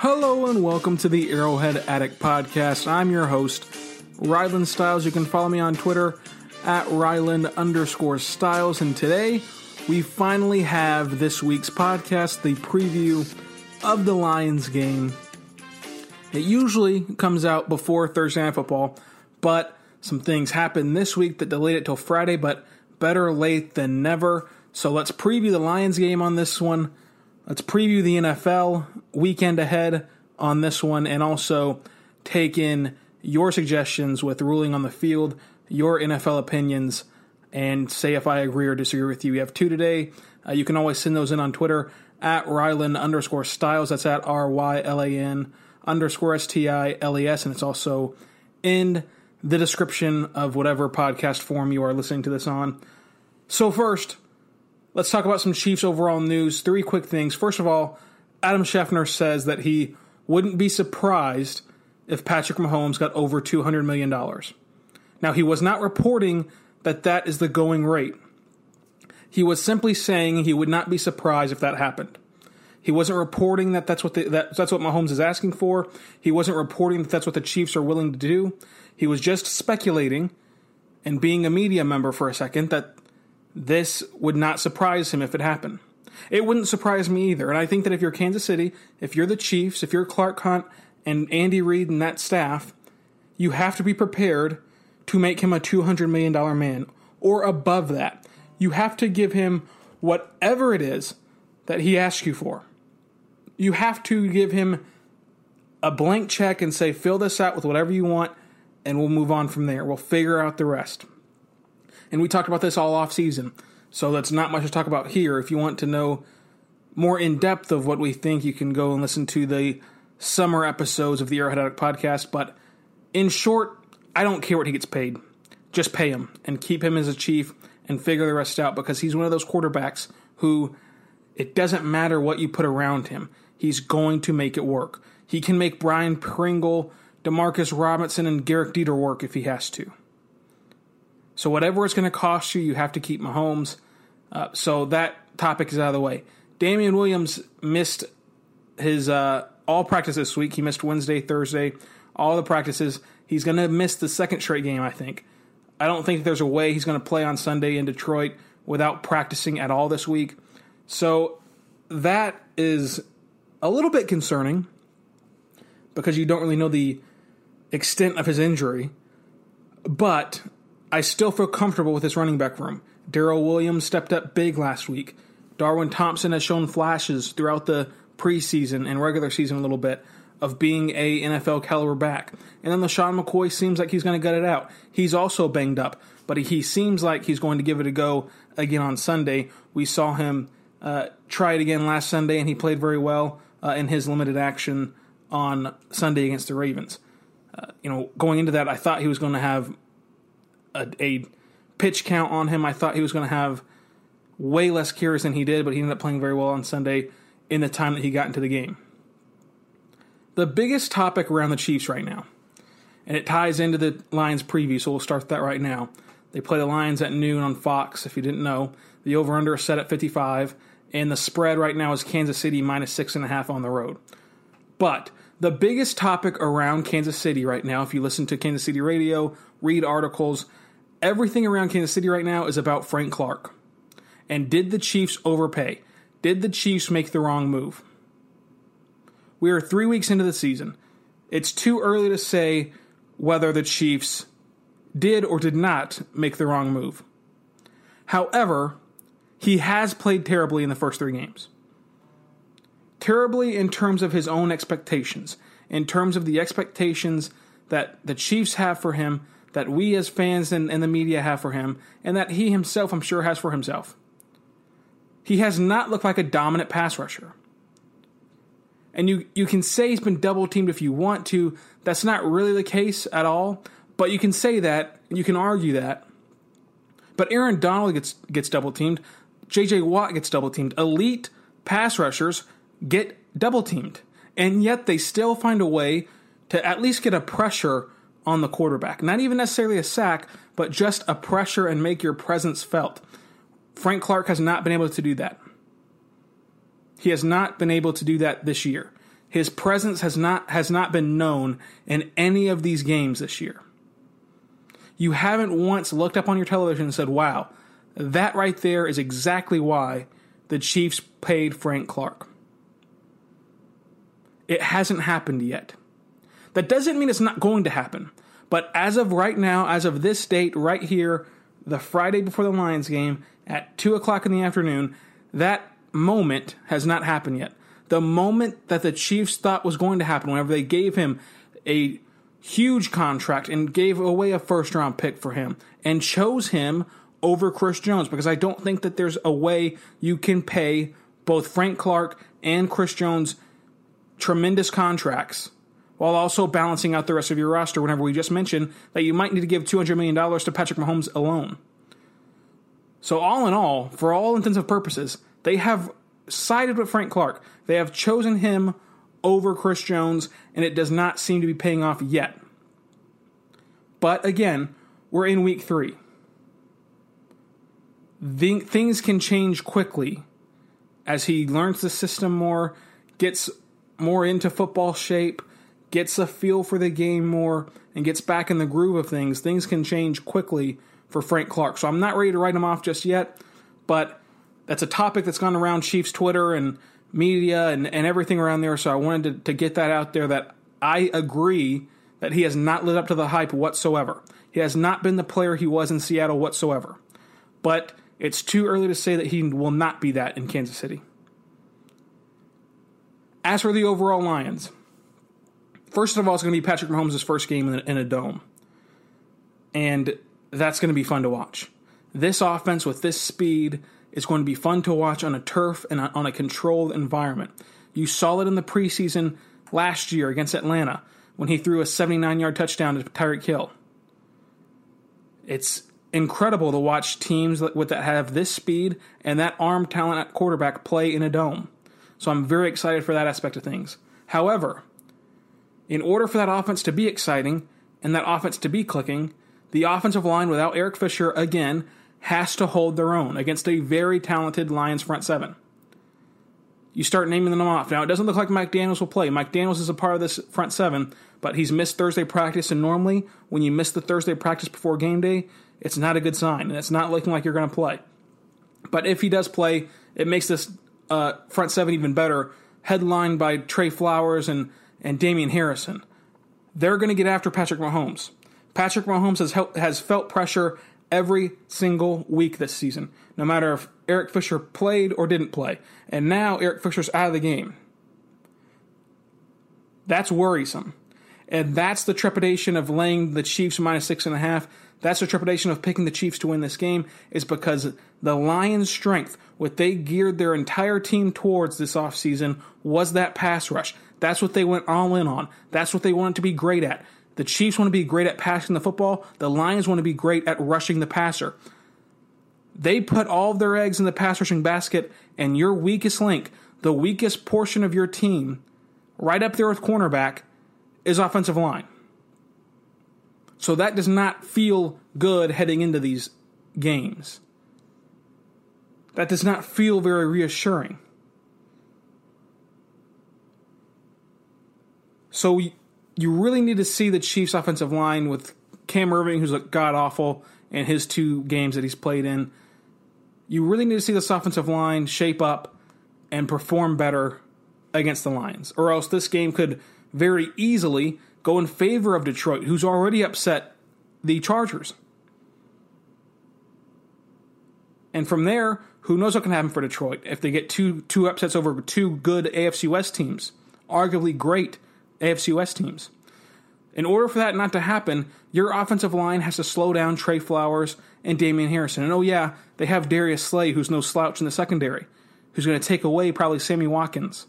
Hello and welcome to the Arrowhead Addict Podcast. I'm your host, Rylan Stiles. You can follow me on Twitter at Rylan underscore Stiles. And today we finally have this week's podcast, the preview of the Lions game. It usually comes out before Thursday Night Football, but some things happened this week that delayed it till Friday, but better late than never. So let's preview the Lions game on this one. Let's preview the NFL weekend ahead on this one and also take in your suggestions with ruling on the field, your NFL opinions, and say if I agree or disagree with you. We have two today. Uh, you can always send those in on Twitter at Rylan underscore Stiles. That's at R Y L A N underscore S T I L E S. And it's also in the description of whatever podcast form you are listening to this on. So, first, Let's talk about some Chiefs overall news. Three quick things. First of all, Adam Schefter says that he wouldn't be surprised if Patrick Mahomes got over $200 million. Now, he was not reporting that that is the going rate. He was simply saying he would not be surprised if that happened. He wasn't reporting that that's what the, that, that's what Mahomes is asking for. He wasn't reporting that that's what the Chiefs are willing to do. He was just speculating and being a media member for a second that this would not surprise him if it happened. It wouldn't surprise me either. And I think that if you're Kansas City, if you're the Chiefs, if you're Clark Hunt and Andy Reid and that staff, you have to be prepared to make him a $200 million man or above that. You have to give him whatever it is that he asks you for. You have to give him a blank check and say, fill this out with whatever you want, and we'll move on from there. We'll figure out the rest and we talked about this all off season. So that's not much to talk about here. If you want to know more in depth of what we think, you can go and listen to the summer episodes of the Arrowhead Addict podcast. But in short, I don't care what he gets paid. Just pay him and keep him as a chief and figure the rest out because he's one of those quarterbacks who it doesn't matter what you put around him. He's going to make it work. He can make Byron Pringle, Demarcus Robinson, and Gehrig Dieter work if he has to. So whatever it's going to cost you, you have to keep Mahomes. Uh, so that topic is out of the way. Damien Williams missed his uh, all practice this week. He missed Wednesday, Thursday, all the practices. He's going to miss the second straight game, I think. I don't think there's a way he's going to play on Sunday in Detroit without practicing at all this week. So that is a little bit concerning because you don't really know the extent of his injury. But I still feel comfortable with this running back room. Darrel Williams stepped up big last week. Darwin Thompson has shown flashes throughout the preseason and regular season a little bit of being a NFL caliber back. And then LeSean McCoy seems like he's going to gut it out. He's also banged up, but he seems like he's going to give it a go again on Sunday. We saw him uh, try it again last Sunday, and he played very well uh, in his limited action on Sunday against the Ravens. Uh, you know, going into that, I thought he was going to have a, a pitch count on him. I thought he was going to have way less carries than he did, but he ended up playing very well on Sunday in the time that he got into the game. The biggest topic around the Chiefs right now, and it ties into the Lions preview, so we'll start that right now. They play the Lions at noon on Fox, if you didn't know. The over under is set at 55, and the spread right now is Kansas City minus 6.5 on the road. But the biggest topic around Kansas City right now, if you listen to Kansas City radio, read articles, everything around Kansas City right now is about Frank Clark. And did the Chiefs overpay? Did the Chiefs make the wrong move? We are three weeks into the season. It's too early to say whether the Chiefs did or did not make the wrong move. However, he has played terribly in the first three games. Terribly in terms of his own expectations, in terms of the expectations that the Chiefs have for him, that we as fans and, and the media have for him, and that he himself, I'm sure, has for himself. He has not looked like a dominant pass rusher. And you, you can say he's been double teamed if you want to. That's not really the case at all. But you can say that, you can argue that. But Aaron Donald gets gets double teamed. JJ Watt gets double teamed. Elite pass rushers get double teamed. And yet they still find a way to at least get a pressure on the quarterback. Not even necessarily a sack, but just a pressure and make your presence felt. Frank Clark has not been able to do that. He has not been able to do that this year. His presence has not has not been known in any of these games this year you haven't once looked up on your television and said, wow, that right there is exactly why the Chiefs paid Frank Clark. It hasn't happened yet. That doesn't mean it's not going to happen. But as of right now, as of this date, right here, the Friday before the Lions game at 2 o'clock in the afternoon, that moment has not happened yet. The moment that the Chiefs thought was going to happen, whenever they gave him a huge contract and gave away a first round pick for him and chose him over Chris Jones because I don't think that there's a way you can pay both Frank Clark and Chris Jones tremendous contracts while also balancing out the rest of your roster whenever we just mentioned that you might need to give $200 million to Patrick Mahomes alone. So, all in all, for all intents and purposes, they have sided with Frank Clark. They have chosen him over Chris Jones, and it does not seem to be paying off yet. But again, we're in week three. The, things can change quickly as he learns the system more, gets more into football shape, gets a feel for the game more, and gets back in the groove of things. Things can change quickly for Frank Clark. So I'm not ready to write him off just yet, but that's a topic that's gone around Chiefs Twitter and media and, and everything around there. So I wanted to, to get that out there that I agree that he has not lived up to the hype whatsoever. He has not been the player he was in Seattle whatsoever. But it's too early to say that he will not be that in Kansas City. As for the overall Lions, first of all, it's going to be Patrick Mahomes' first game in a, dome. And that's going to be fun to watch. This offense with this speed is going to be fun to watch on a turf and on a controlled environment. You saw it in the preseason last year against Atlanta when he threw a 79 yard touchdown to Tyreek Hill. It's incredible to watch teams with that have this speed and that arm talent at quarterback play in a dome. So I'm very excited for that aspect of things. However, in order for that offense to be exciting and that offense to be clicking, the offensive line without Eric Fisher again has to hold their own against a very talented Lions front seven. You start naming them off. Now, it doesn't look like Mike Daniels will play. Mike Daniels is a part of this front seven, but he's missed Thursday practice, and normally when you miss the Thursday practice before game day, it's not a good sign, and it's not looking like you're going to play. But if he does play, it makes this uh, front seven even better, headlined by Trey Flowers and, and Damon Harrison. They're going to get after Patrick Mahomes. Patrick Mahomes has, has felt pressure every single week this season, no matter if Eric Fisher played or didn't play. And now Eric Fisher's out of the game. That's worrisome. And that's the trepidation of laying the Chiefs minus six and a half. That's the trepidation of picking the Chiefs to win this game, is because the Lions' strength, what they geared their entire team towards this offseason, was that pass rush. That's what they went all in on. That's what they wanted to be great at. The Chiefs want to be great at passing the football. The Lions want to be great at rushing the passer. They put all of their eggs in the pass rushing basket, and your weakest link, the weakest portion of your team, right up there with cornerback, is offensive line. So that does not feel good heading into these games. That does not feel very reassuring. So you really need to see the Chiefs' offensive line with Cam Irving, who's looked god awful in his two games that he's played in. You really need to see this offensive line shape up and perform better against the Lions, or else this game could very easily go in favor of Detroit, who's already upset the Chargers. And from there, who knows what can happen for Detroit if they get two two upsets over two good AFC West teams, arguably great AFC West teams. In order for that not to happen, your offensive line has to slow down Trey Flowers and Damon Harrison. And oh yeah, they have Darius Slay, who's no slouch in the secondary, who's going to take away probably Sammy Watkins.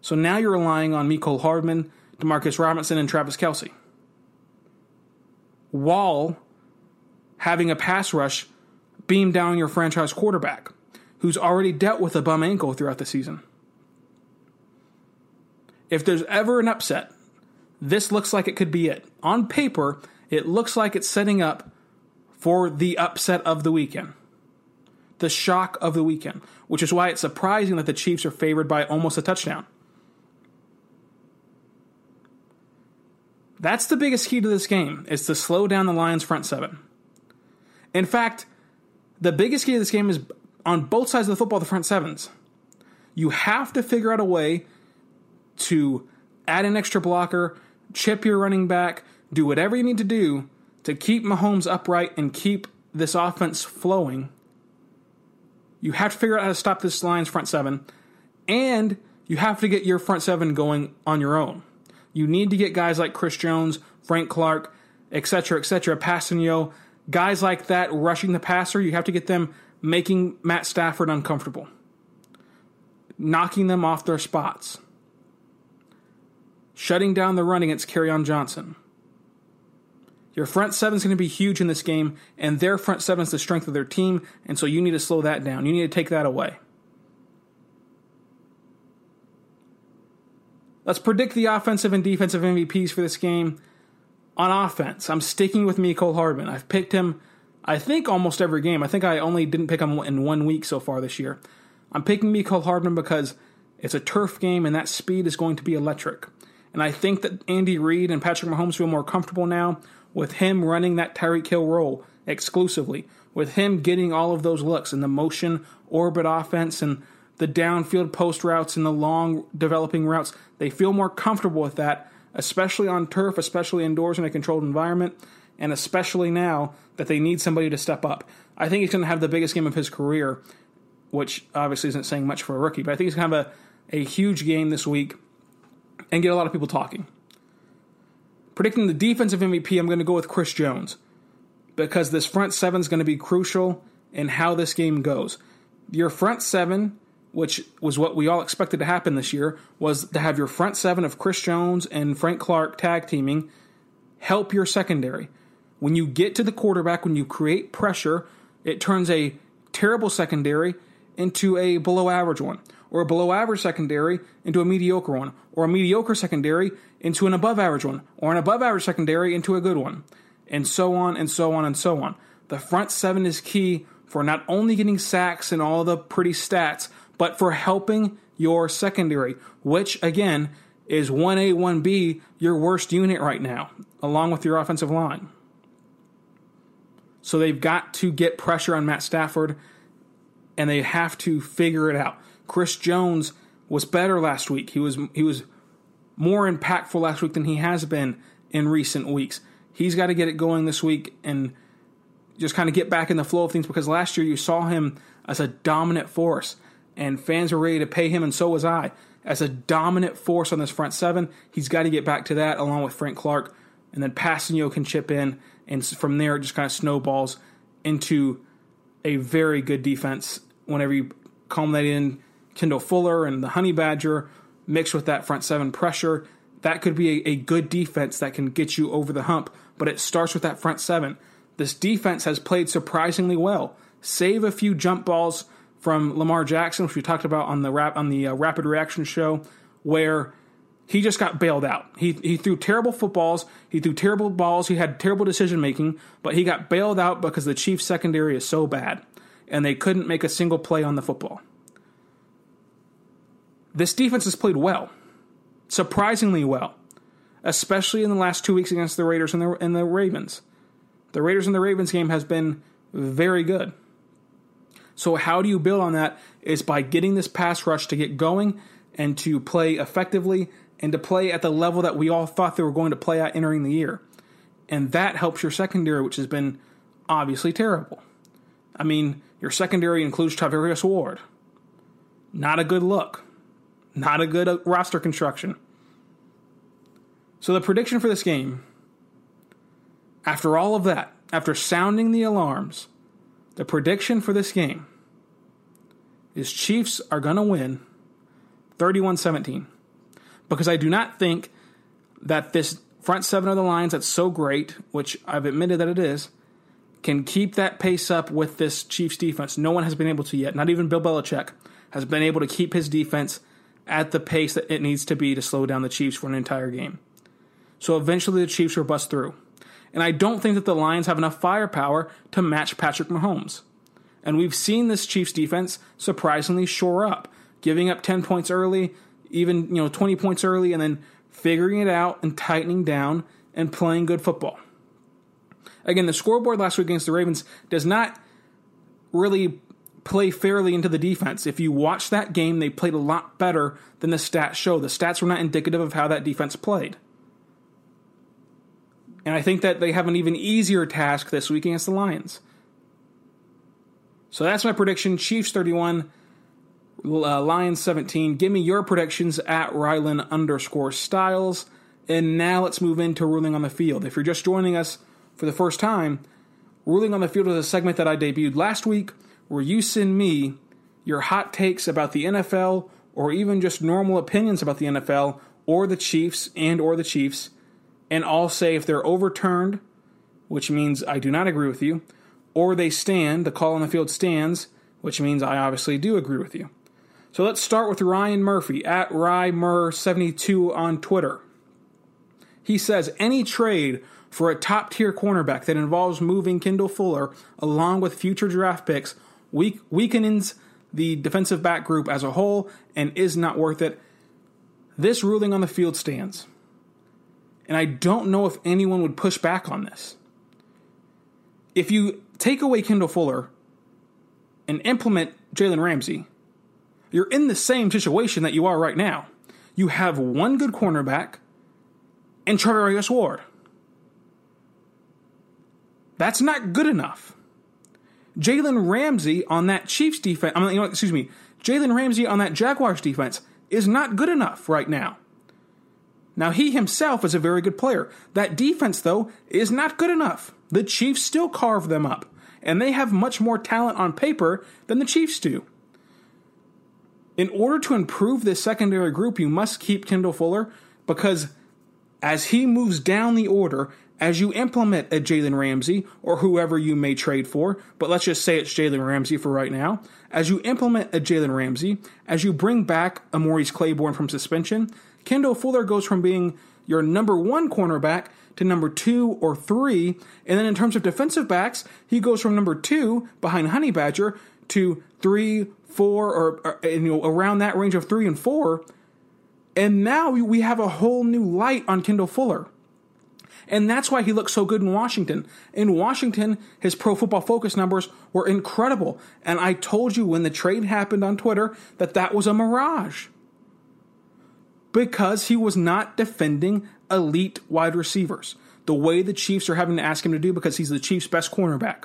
So now you're relying on Mecole Hardman, Demarcus Robinson, and Travis Kelce. While having a pass rush beam down your franchise quarterback, who's already dealt with a bum ankle throughout the season. If there's ever an upset, this looks like it could be it. On paper, it looks like it's setting up for the upset of the weekend. The shock of the weekend, which is why it's surprising that the Chiefs are favored by almost a touchdown. That's the biggest key to this game, is to slow down the Lions front seven. In fact, the biggest key to this game is on both sides of the football, the front sevens. You have to figure out a way to add an extra blocker, chip your running back, do whatever you need to do to keep Mahomes upright and keep this offense flowing. You have to figure out how to stop this Lions front seven, and you have to get your front seven going on your own. You need to get guys like Chris Jones, Frank Clark, etc., etc., Kpassagnon, guys like that rushing the passer. You have to get them making Matt Stafford uncomfortable, knocking them off their spots shutting down the run against Kerryon Johnson. Your front seven is going to be huge in this game, and their front seven is the strength of their team, and so you need to slow that down. You need to take that away. Let's predict the offensive and defensive MVPs for this game. On offense, I'm sticking with Mecole Hardman. I've picked him, I think, almost every game. I think I only didn't pick him in one week so far this year. I'm picking Mecole Hardman because it's a turf game, and that speed is going to be electric. And I think that Andy Reid and Patrick Mahomes feel more comfortable now with him running that Tyreek Hill role exclusively, with him getting all of those looks and the motion orbit offense and the downfield post routes and the long developing routes. They feel more comfortable with that, especially on turf, especially indoors in a controlled environment, and especially now that they need somebody to step up. I think he's going to have the biggest game of his career, which obviously isn't saying much for a rookie, but I think he's going to have a, a huge game this week and get a lot of people talking. Predicting the defensive MVP, I'm going to go with Chris Jones because this front seven is going to be crucial in how this game goes. Your front seven, which was what we all expected to happen this year, was to have your front seven of Chris Jones and Frank Clark tag teaming help your secondary. When you get to the quarterback, when you create pressure, it turns a terrible secondary into a below average one or a below average secondary into a mediocre one, or a mediocre secondary into an above average one, or an above average secondary into a good one, and so on and so on and so on. The front seven is key for not only getting sacks and all the pretty stats, but for helping your secondary, which again is 1A, 1B, your worst unit right now, along with your offensive line. So they've got to get pressure on Matt Stafford and they have to figure it out. Chris Jones was better last week. He was he was more impactful last week than he has been in recent weeks. He's got to get it going this week and just kind of get back in the flow of things because last year you saw him as a dominant force and fans were ready to pay him and so was I as a dominant force on this front seven. He's got to get back to that along with Frank Clark and then Kpassagnon can chip in and from there it just kind of snowballs into a very good defense whenever you calm that in Kendall Fuller and the Honey Badger mixed with that front seven pressure, that could be a, a good defense that can get you over the hump. But it starts with that front seven. This defense has played surprisingly well. Save a few jump balls from Lamar Jackson, which we talked about on the rap on the uh, Rapid Reaction show, where he just got bailed out. He he threw terrible footballs. He threw terrible balls. He had terrible decision making, but he got bailed out because the Chiefs secondary is so bad, and they couldn't make a single play on the football. This defense has played well, surprisingly well, especially in the last two weeks against the Raiders and the and the Ravens. The Raiders and the Ravens game has been very good. So how do you build on that? Is by getting this pass rush to get going and to play effectively and to play at the level that we all thought they were going to play at entering the year. And that helps your secondary, which has been obviously terrible. I mean, your secondary includes Charvarius Ward. Not a good look. Not a good uh, roster construction. So the prediction for this game, after all of that, after sounding the alarms, the prediction for this game is Chiefs are going to win 31 17. Because I do not think that this front seven of the Lions that's so great, which I've admitted that it is, can keep that pace up with this Chiefs defense. No one has been able to yet. Not even Bill Belichick has been able to keep his defense at the pace that it needs to be to slow down the Chiefs for an entire game. So eventually the Chiefs will bust through. And I don't think that the Lions have enough firepower to match Patrick Mahomes. And we've seen this Chiefs defense surprisingly shore up, giving up 10 points early, even, you know, 20 points early, and then figuring it out and tightening down and playing good football. Again, the scoreboard last week against the Ravens does not really play fairly into the defense. If you watch that game, they played a lot better than the stats show. The stats were not indicative of how that defense played. And I think that they have an even easier task this week against the Lions. So that's my prediction Chiefs 31, uh, Lions 17. Give me your predictions at Rylan underscore Stiles. And now let's move into ruling on the field. If you're just joining us for the first time, ruling on the field is a segment that I debuted last week where you send me your hot takes about the NFL or even just normal opinions about the NFL or the Chiefs and or the Chiefs and I'll say if they're overturned, which means I do not agree with you, or they stand, the call on the field stands, which means I obviously do agree with you. So let's start with Ryan Murphy at RyMur72 on Twitter. He says any trade for a top tier cornerback that involves moving Kendall Fuller along with future draft picks weak, weakens the defensive back group as a whole and is not worth it. This ruling on the field stands. And I don't know if anyone would push back on this. If you take away Kendall Fuller and implement Jalen Ramsey, you're in the same situation that you are right now. You have one good cornerback and Charvarius Ward. That's not good enough. Jalen Ramsey on that Chiefs defense, I mean, you know, excuse me, Jalen Ramsey on that Jaguars defense is not good enough right now. Now, he himself is a very good player. That defense, though, is not good enough. The Chiefs still carve them up, and they have much more talent on paper than the Chiefs do. In order to improve this secondary group, you must keep Kendall Fuller because as he moves down the order, as you implement a Jalen Ramsey or whoever you may trade for, but let's just say it's Jalen Ramsey for right now, as you implement a Jalen Ramsey, as you bring back a Maurice Claiborne from suspension, Kendall Fuller goes from being your number one cornerback to number two or three. And then in terms of defensive backs, he goes from number two behind Honey Badger to three, four, or, or you know, around that range of three and four. And now we have a whole new light on Kendall Fuller. And that's why he looked so good in Washington. In Washington, his pro football focus numbers were incredible. And I told you when the trade happened on Twitter that that was a mirage because he was not defending elite wide receivers the way the Chiefs are having to ask him to do because he's the Chiefs' best cornerback.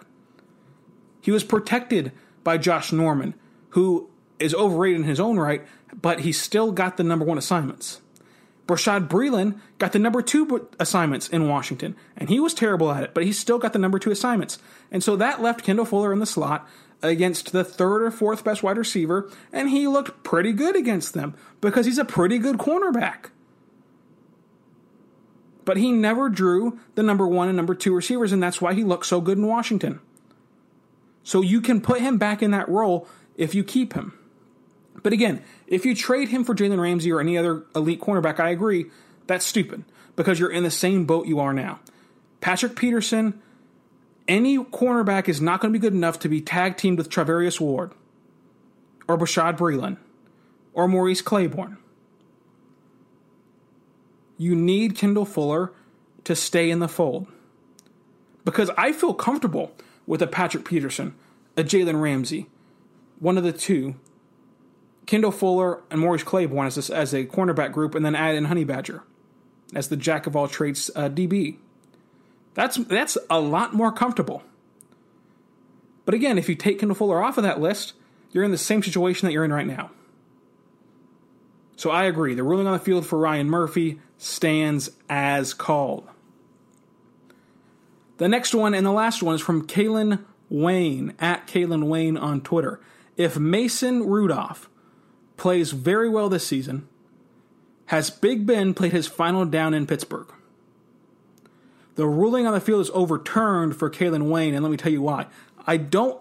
He was protected by Josh Norman, who is overrated in his own right, but he still got the number one assignments. Bashaud Breeland got the number two assignments in Washington, and he was terrible at it, but he still got the number two assignments. And so that left Kendall Fuller in the slot against the third or fourth best wide receiver, and he looked pretty good against them because he's a pretty good cornerback. But he never drew the number one and number two receivers, and that's why he looked so good in Washington. So you can put him back in that role if you keep him. But again, if you trade him for Jalen Ramsey or any other elite cornerback, I agree, that's stupid because you're in the same boat you are now. Patrick Peterson, any cornerback is not going to be good enough to be tag teamed with Charvarius Ward or Bashaud Breeland or Maurice Claiborne. You need Kendall Fuller to stay in the fold. Because I feel comfortable with a Patrick Peterson, a Jalen Ramsey, one of the two, Kendall Fuller and Maurice Claiborne as a, as a cornerback group, and then add in Honey Badger as the jack of all trades uh, DB. That's that's a lot more comfortable. But again, if you take Kendall Fuller off of that list, you're in the same situation that you're in right now. So I agree. The ruling on the field for Ryan Murphy stands as called. The next one and the last one is from Kalen Wayne at Kalen Wayne on Twitter. If Mason Rudolph plays very well this season, has Big Ben played his final down in Pittsburgh? The ruling on the field is overturned for Kalen Wayne, and let me tell you why. I don't.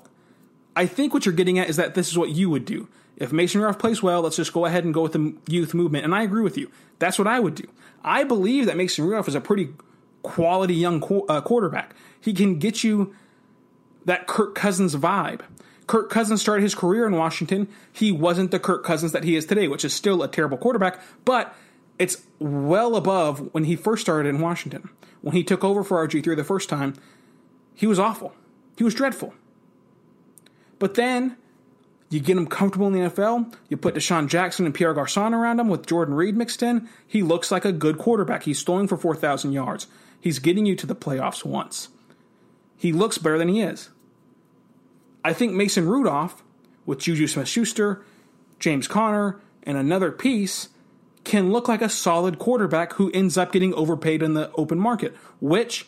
I think what you're getting at is that this is what you would do. If Mason Rudolph plays well, let's just go ahead and go with the youth movement. And I agree with you. That's what I would do. I believe that Mason Rudolph is a pretty quality young qu- uh, quarterback. He can get you that Kirk Cousins vibe. Kirk Cousins started his career in Washington. He wasn't the Kirk Cousins that he is today, which is still a terrible quarterback, but it's well above when he first started in Washington. When he took over for RG3 the first time, he was awful. He was dreadful. But then you get him comfortable in the NFL. You put DeSean Jackson and Pierre Garcon around him with Jordan Reed mixed in. He looks like a good quarterback. He's throwing for 4,000 yards. He's getting you to the playoffs once. He looks better than he is. I think Mason Rudolph, with Juju Smith Schuster, James Conner, and another piece, can look like a solid quarterback who ends up getting overpaid in the open market, which,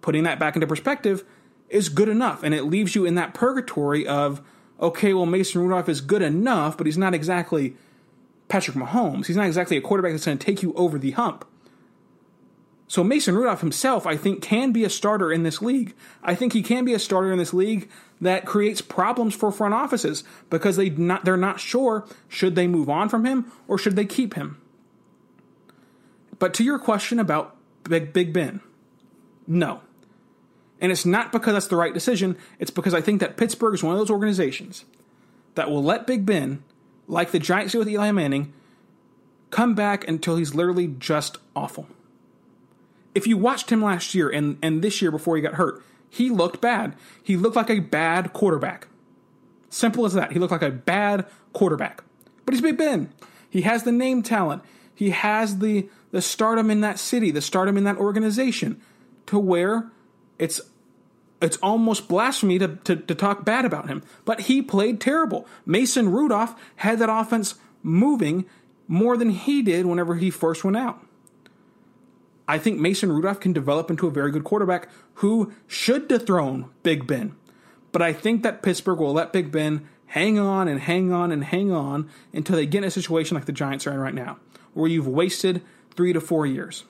putting that back into perspective, is good enough. And it leaves you in that purgatory of okay, well, Mason Rudolph is good enough, but he's not exactly Patrick Mahomes. He's not exactly a quarterback that's going to take you over the hump. So Mason Rudolph himself, I think, can be a starter in this league. I think he can be a starter in this league that creates problems for front offices because they not they're not sure should they move on from him or should they keep him. But to your question about Big Big Ben, no. And it's not because that's the right decision, it's because I think that Pittsburgh is one of those organizations that will let Big Ben, like the Giants did with Eli Manning, come back until he's literally just awful. If you watched him last year and, and this year before he got hurt, he looked bad. He looked like a bad quarterback. Simple as that. He looked like a bad quarterback. But he's Big Ben. He has the name talent. He has the the stardom in that city, the stardom in that organization, to where it's it's almost blasphemy to, to, to, talk bad about him. But he played terrible. Mason Rudolph had that offense moving more than he did whenever he first went out. I think Mason Rudolph can develop into a very good quarterback who should dethrone Big Ben. But I think that Pittsburgh will let Big Ben hang on and hang on and hang on until they get in a situation like the Giants are in right now, where you've wasted three to four years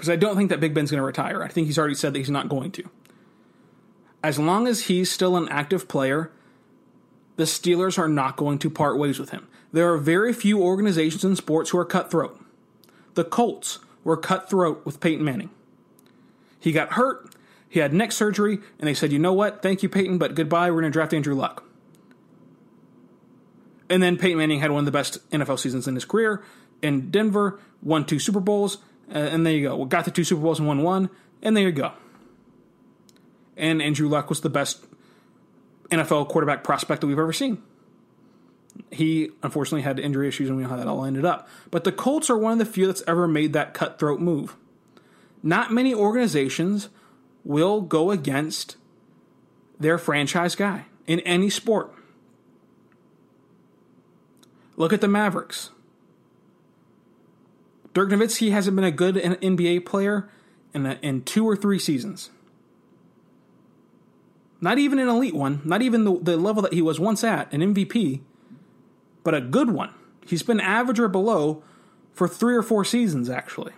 because I don't think that Big Ben's going to retire. I think he's already said that he's not going to. As long as he's still an active player, the Steelers are not going to part ways with him. There are very few organizations in sports who are cutthroat. The Colts were cutthroat with Peyton Manning. He got hurt, he had neck surgery, and they said, you know what, thank you, Peyton, but goodbye, we're going to draft Andrew Luck. And then Peyton Manning had one of the best NFL seasons in his career in Denver, won two Super Bowls, uh, and there you go. We got the two Super Bowls and won one, and there you go. And Andrew Luck was the best NFL quarterback prospect that we've ever seen. He unfortunately had injury issues, and we know how that all ended up. But the Colts are one of the few that's ever made that cutthroat move. Not many organizations will go against their franchise guy in any sport. Look at the Mavericks. Dirk Nowitzki hasn't been a good NBA player in, a, in two or three seasons. Not even an elite one, not even the, the level that he was once at, an MVP, but a good one. He's been average or below for three or four seasons, actually.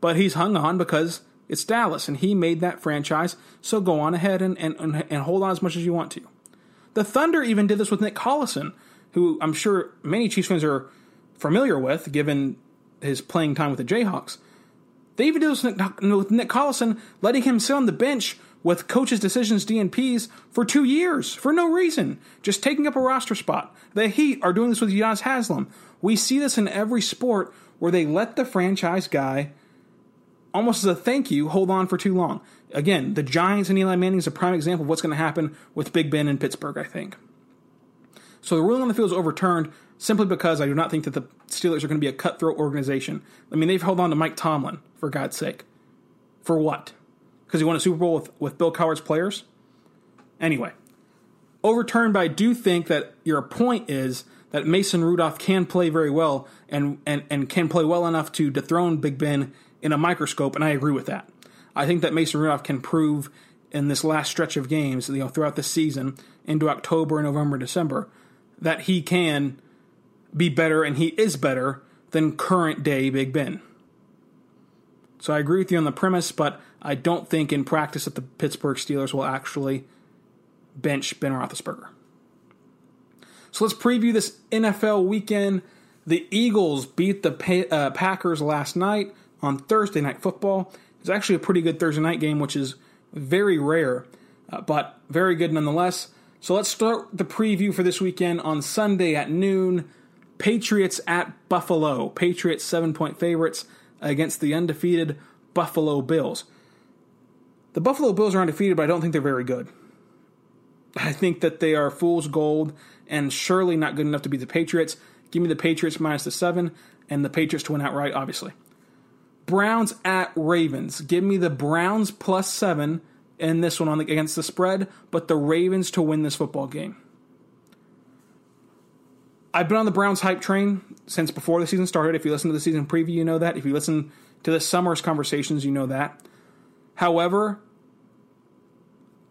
but he's hung on because it's Dallas and he made that franchise. So go on ahead and, and, and hold on as much as you want to. The Thunder even did this with Nick Collison, who I'm sure many Chiefs fans are familiar with, given his playing time with the Jayhawks. They even did this with Nick Collison, letting him sit on the bench with coaches' decisions DNPs for two years for no reason, just taking up a roster spot. The Heat are doing this with Udonis Haslem. We see this in every sport where they let the franchise guy, almost as a thank you, hold on for too long. Again, the Giants and Eli Manning is a prime example of what's going to happen with Big Ben in Pittsburgh, I think. So the ruling on the field is overturned simply because I do not think that the Steelers are going to be a cutthroat organization. I mean, they've held on to Mike Tomlin, for God's sake. For what? Because he won a Super Bowl with, with Bill Cowher's players? Anyway, overturned, but I do think that your point is that Mason Rudolph can play very well and, and, and can play well enough to dethrone Big Ben in a microscope, and I agree with that. I think that Mason Rudolph can prove in this last stretch of games, you know, throughout the season into October, November, December, that he can be better and he is better than current day Big Ben. So I agree with you on the premise, but I don't think in practice that the Pittsburgh Steelers will actually bench Ben Roethlisberger. So let's preview this NFL weekend. The Eagles beat the uh, Packers last night on Thursday Night Football. It's actually a pretty good Thursday night game, which is very rare, uh, but very good nonetheless. So let's start the preview for this weekend on Sunday at noon. Patriots at Buffalo. Patriots seven point favorites against the undefeated Buffalo Bills. The Buffalo Bills are undefeated, but I don't think they're very good. I think that they are fool's gold and surely not good enough to beat the Patriots. Give me the Patriots minus the seven and the Patriots to win outright, obviously. Browns at Ravens. Give me the Browns plus seven in this one on the, against the spread, but the Ravens to win this football game. I've been on the Browns hype train since before the season started. If you listen to the season preview, you know that. If you listen to the summer's conversations, you know that. However,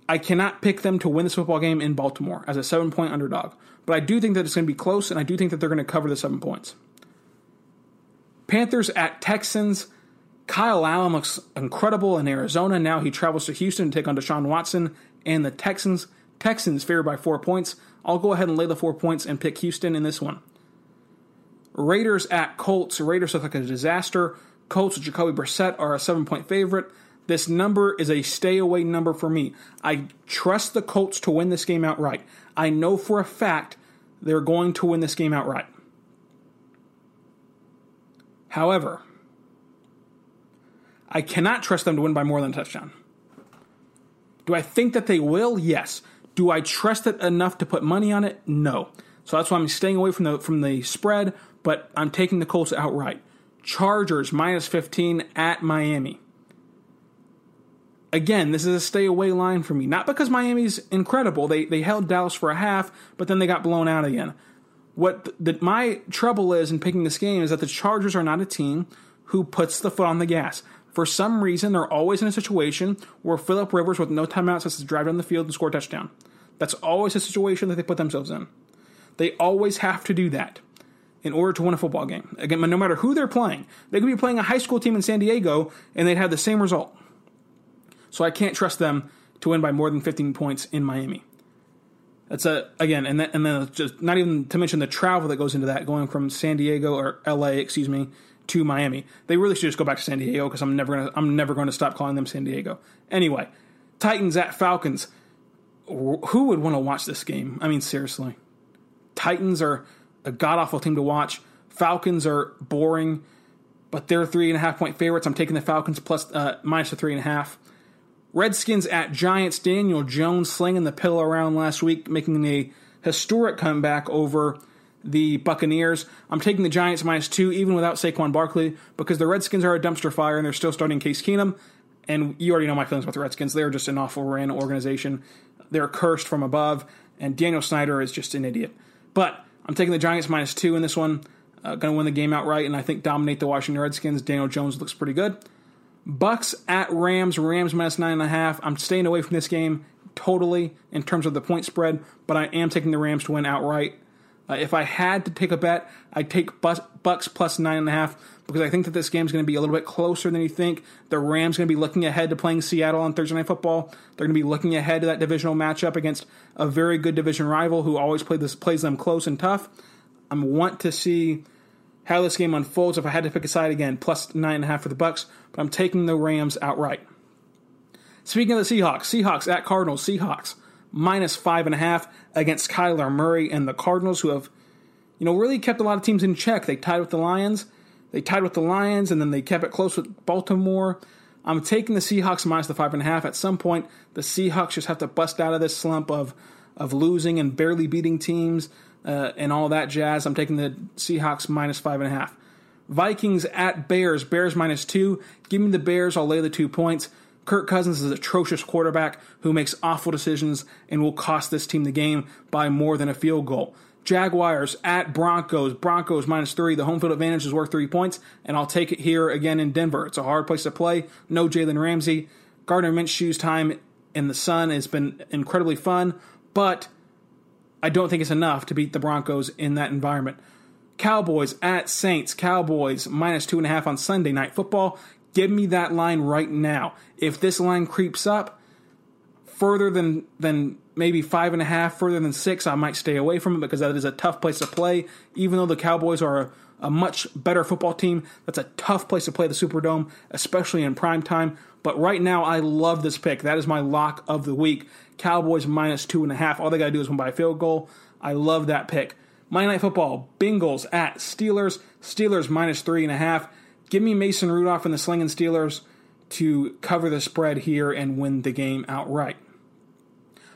I cannot pick them to win this football game in Baltimore as a seven point underdog. But I do think that it's going to be close, and I do think that they're going to cover the seven points. Panthers at Texans. Kyle Allen looks incredible in Arizona. Now he travels to Houston to take on Deshaun Watson and the Texans. Texans favored by four points. I'll go ahead and lay the four points and pick Houston in this one. Raiders at Colts. Raiders look like a disaster. Colts with Jacoby Brissett are a seven point favorite. This number is a stay away number for me. I trust the Colts to win this game outright. I know for a fact they're going to win this game outright. However, I cannot trust them to win by more than a touchdown. Do I think that they will? Yes. Do I trust it enough to put money on it? No. So that's why I'm staying away from the from the spread, but I'm taking the Colts outright. Chargers minus 15 at Miami. Again, this is a stay away line for me. Not because Miami's incredible. They they held Dallas for a half, but then they got blown out again. What the, the, my trouble is in picking this game is that the Chargers are not a team who puts the foot on the gas. For some reason, they're always in a situation where Philip Rivers, with no timeouts, has to drive down the field and score a touchdown. That's always a situation that they put themselves in. They always have to do that in order to win a football game. Again, no matter who they're playing, they could be playing a high school team in San Diego and they'd have the same result. So I can't trust them to win by more than 15 points in Miami. That's a again, and then and then just not even to mention the travel that goes into that, going from San Diego or L.A. excuse me to Miami. They really should just go back to San Diego because I'm never gonna I'm never going to stop calling them San Diego. Anyway, Titans at Falcons. Who would want to watch this game? I mean, seriously. Titans are a god awful team to watch. Falcons are boring, but they're three and a half point favorites. I'm taking the Falcons plus uh, minus the three and a half. Redskins at Giants. Daniel Jones slinging the pillow around last week, making a historic comeback over the Buccaneers. I'm taking the Giants minus two, even without Saquon Barkley, because the Redskins are a dumpster fire and they're still starting Case Keenum. And you already know my feelings about the Redskins. They're just an awful ran organization. They're cursed from above, and Daniel Snyder is just an idiot. But I'm taking the Giants minus two in this one. Uh, going to win the game outright, and I think dominate the Washington Redskins. Daniel Jones looks pretty good. Bucks at Rams. Rams minus nine and a half. I'm staying away from this game totally in terms of the point spread, but I am taking the Rams to win outright. Uh, if I had to take a bet, I'd take Bucks plus nine and a half because I think that this game is going to be a little bit closer than you think. The Rams are going to be looking ahead to playing Seattle on Thursday Night Football. They're going to be looking ahead to that divisional matchup against a very good division rival who always play this, plays them close and tough. I want to see how this game unfolds. If I had to pick a side again, plus nine and a half for the Bucks, but I'm taking the Rams outright. Speaking of the Seahawks, Seahawks at Cardinals, Seahawks minus five and a half against Kyler Murray and the Cardinals, who have, you know, really kept a lot of teams in check. They tied with the Lions, they tied with the Lions, and then they kept it close with Baltimore. I'm taking the Seahawks minus the five and a half. At some point, the Seahawks just have to bust out of this slump of of losing and barely beating teams uh, and all that jazz. I'm taking the Seahawks minus five and a half. Vikings at Bears. Bears minus two. Give me the Bears. I'll lay the two points. Kirk Cousins is an atrocious quarterback who makes awful decisions and will cost this team the game by more than a field goal. Jaguars at Broncos. Broncos minus three. The home field advantage is worth three points, and I'll take it here again in Denver. It's a hard place to play. No Jalen Ramsey. Gardner Minshew's time in the sun has been incredibly fun, but I don't think it's enough to beat the Broncos in that environment. Cowboys at Saints. Cowboys minus two and a half on Sunday night football. Give me that line right now. If this line creeps up further than than maybe five and a half, further than six, I might stay away from it because that is a tough place to play. Even though the Cowboys are a, a much better football team, that's a tough place to play the Superdome, especially in prime time. But right now, I love this pick. That is my lock of the week. Cowboys minus two and a half. All they got to do is win by a field goal. I love that pick. Monday Night Football, Bengals at Steelers. Steelers minus three and a half. Give me Mason Rudolph and the Slinging Steelers to cover the spread here and win the game outright.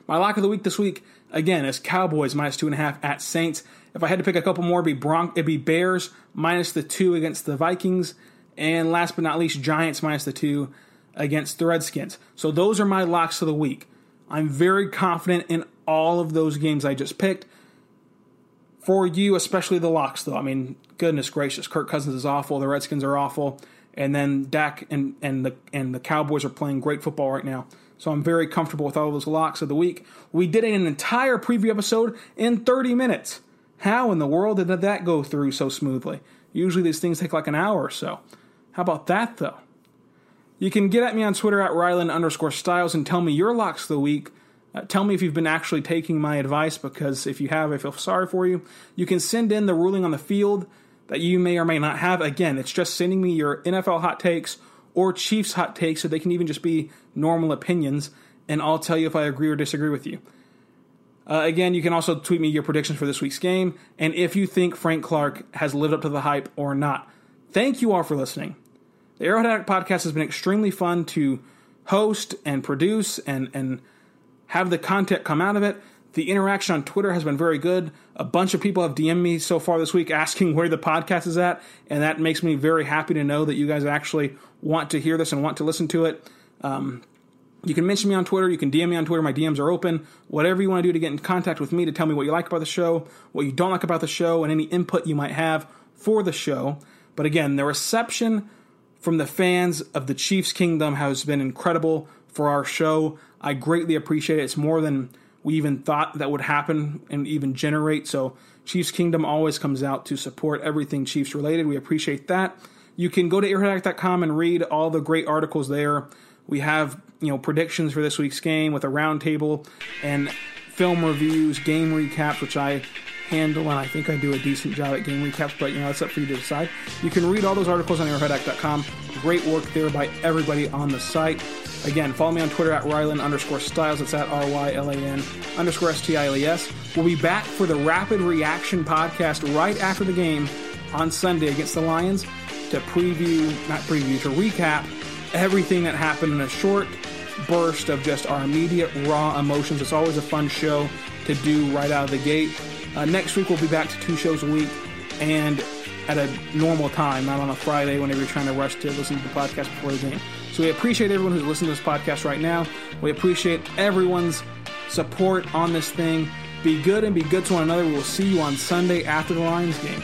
My lock of the week this week, again, is Cowboys minus two and a half at Saints. If I had to pick a couple more, it'd be, Bron- it'd be Bears minus the two against the Vikings. And last but not least, Giants minus the two against the Redskins. So those are my locks of the week. I'm very confident in all of those games I just picked. For you, especially the locks, though. I mean, goodness gracious, Kirk Cousins is awful. The Redskins are awful, and then Dak and and the and the Cowboys are playing great football right now. So I'm very comfortable with all those locks of the week. We did an entire preview episode in 30 minutes. How in the world did that go through so smoothly? Usually these things take like an hour or so. How about that though? You can get at me on Twitter at Rylan underscore Stiles and tell me your locks of the week. Uh, tell me if you've been actually taking my advice because if you have, I feel sorry for you. You can send in the ruling on the field that you may or may not have. Again, it's just sending me your NFL hot takes or Chiefs hot takes, so they can even just be normal opinions, and I'll tell you if I agree or disagree with you. Uh, again, you can also tweet me your predictions for this week's game and if you think Frank Clark has lived up to the hype or not. Thank you all for listening. The Addict podcast has been extremely fun to host and produce and, and have the content come out of it. The interaction on Twitter has been very good. A bunch of people have DM'd me so far this week asking where the podcast is at, and that makes me very happy to know that you guys actually want to hear this and want to listen to it. Um, you can mention me on Twitter. You can DM me on Twitter. My DMs are open. Whatever you want to do to get in contact with me to tell me what you like about the show, what you don't like about the show, and any input you might have for the show. But again, the reception from the fans of the Chiefs Kingdom has been incredible for our show. I greatly appreciate it. It's more than we even thought that would happen and even generate. So Chiefs Kingdom always comes out to support everything Chiefs related. We appreciate that. You can go to arrowheadaddict.com and read all the great articles there. We have, you know, predictions for this week's game with a roundtable and film reviews, game recaps, which I handle, and I think I do a decent job at game recaps, but you know, it's up for you to decide. You can read all those articles on arrowheadaddict.com. Great work there by everybody on the site. Again, follow me on Twitter at Rylan underscore Stiles. It's at R Y L A N underscore S T I L E S. We'll be back for the Rapid Reaction podcast right after the game on Sunday against the Lions to preview, not preview, to recap everything that happened in a short burst of just our immediate raw emotions. It's always a fun show to do right out of the gate. Uh, next week, we'll be back to two shows a week and at a normal time, not on a Friday whenever you're trying to rush to listen to the podcast before the game. So we appreciate everyone who's listening to this podcast right now. We appreciate everyone's support on this thing. Be good and be good to one another. We will see you on Sunday after the Lions game.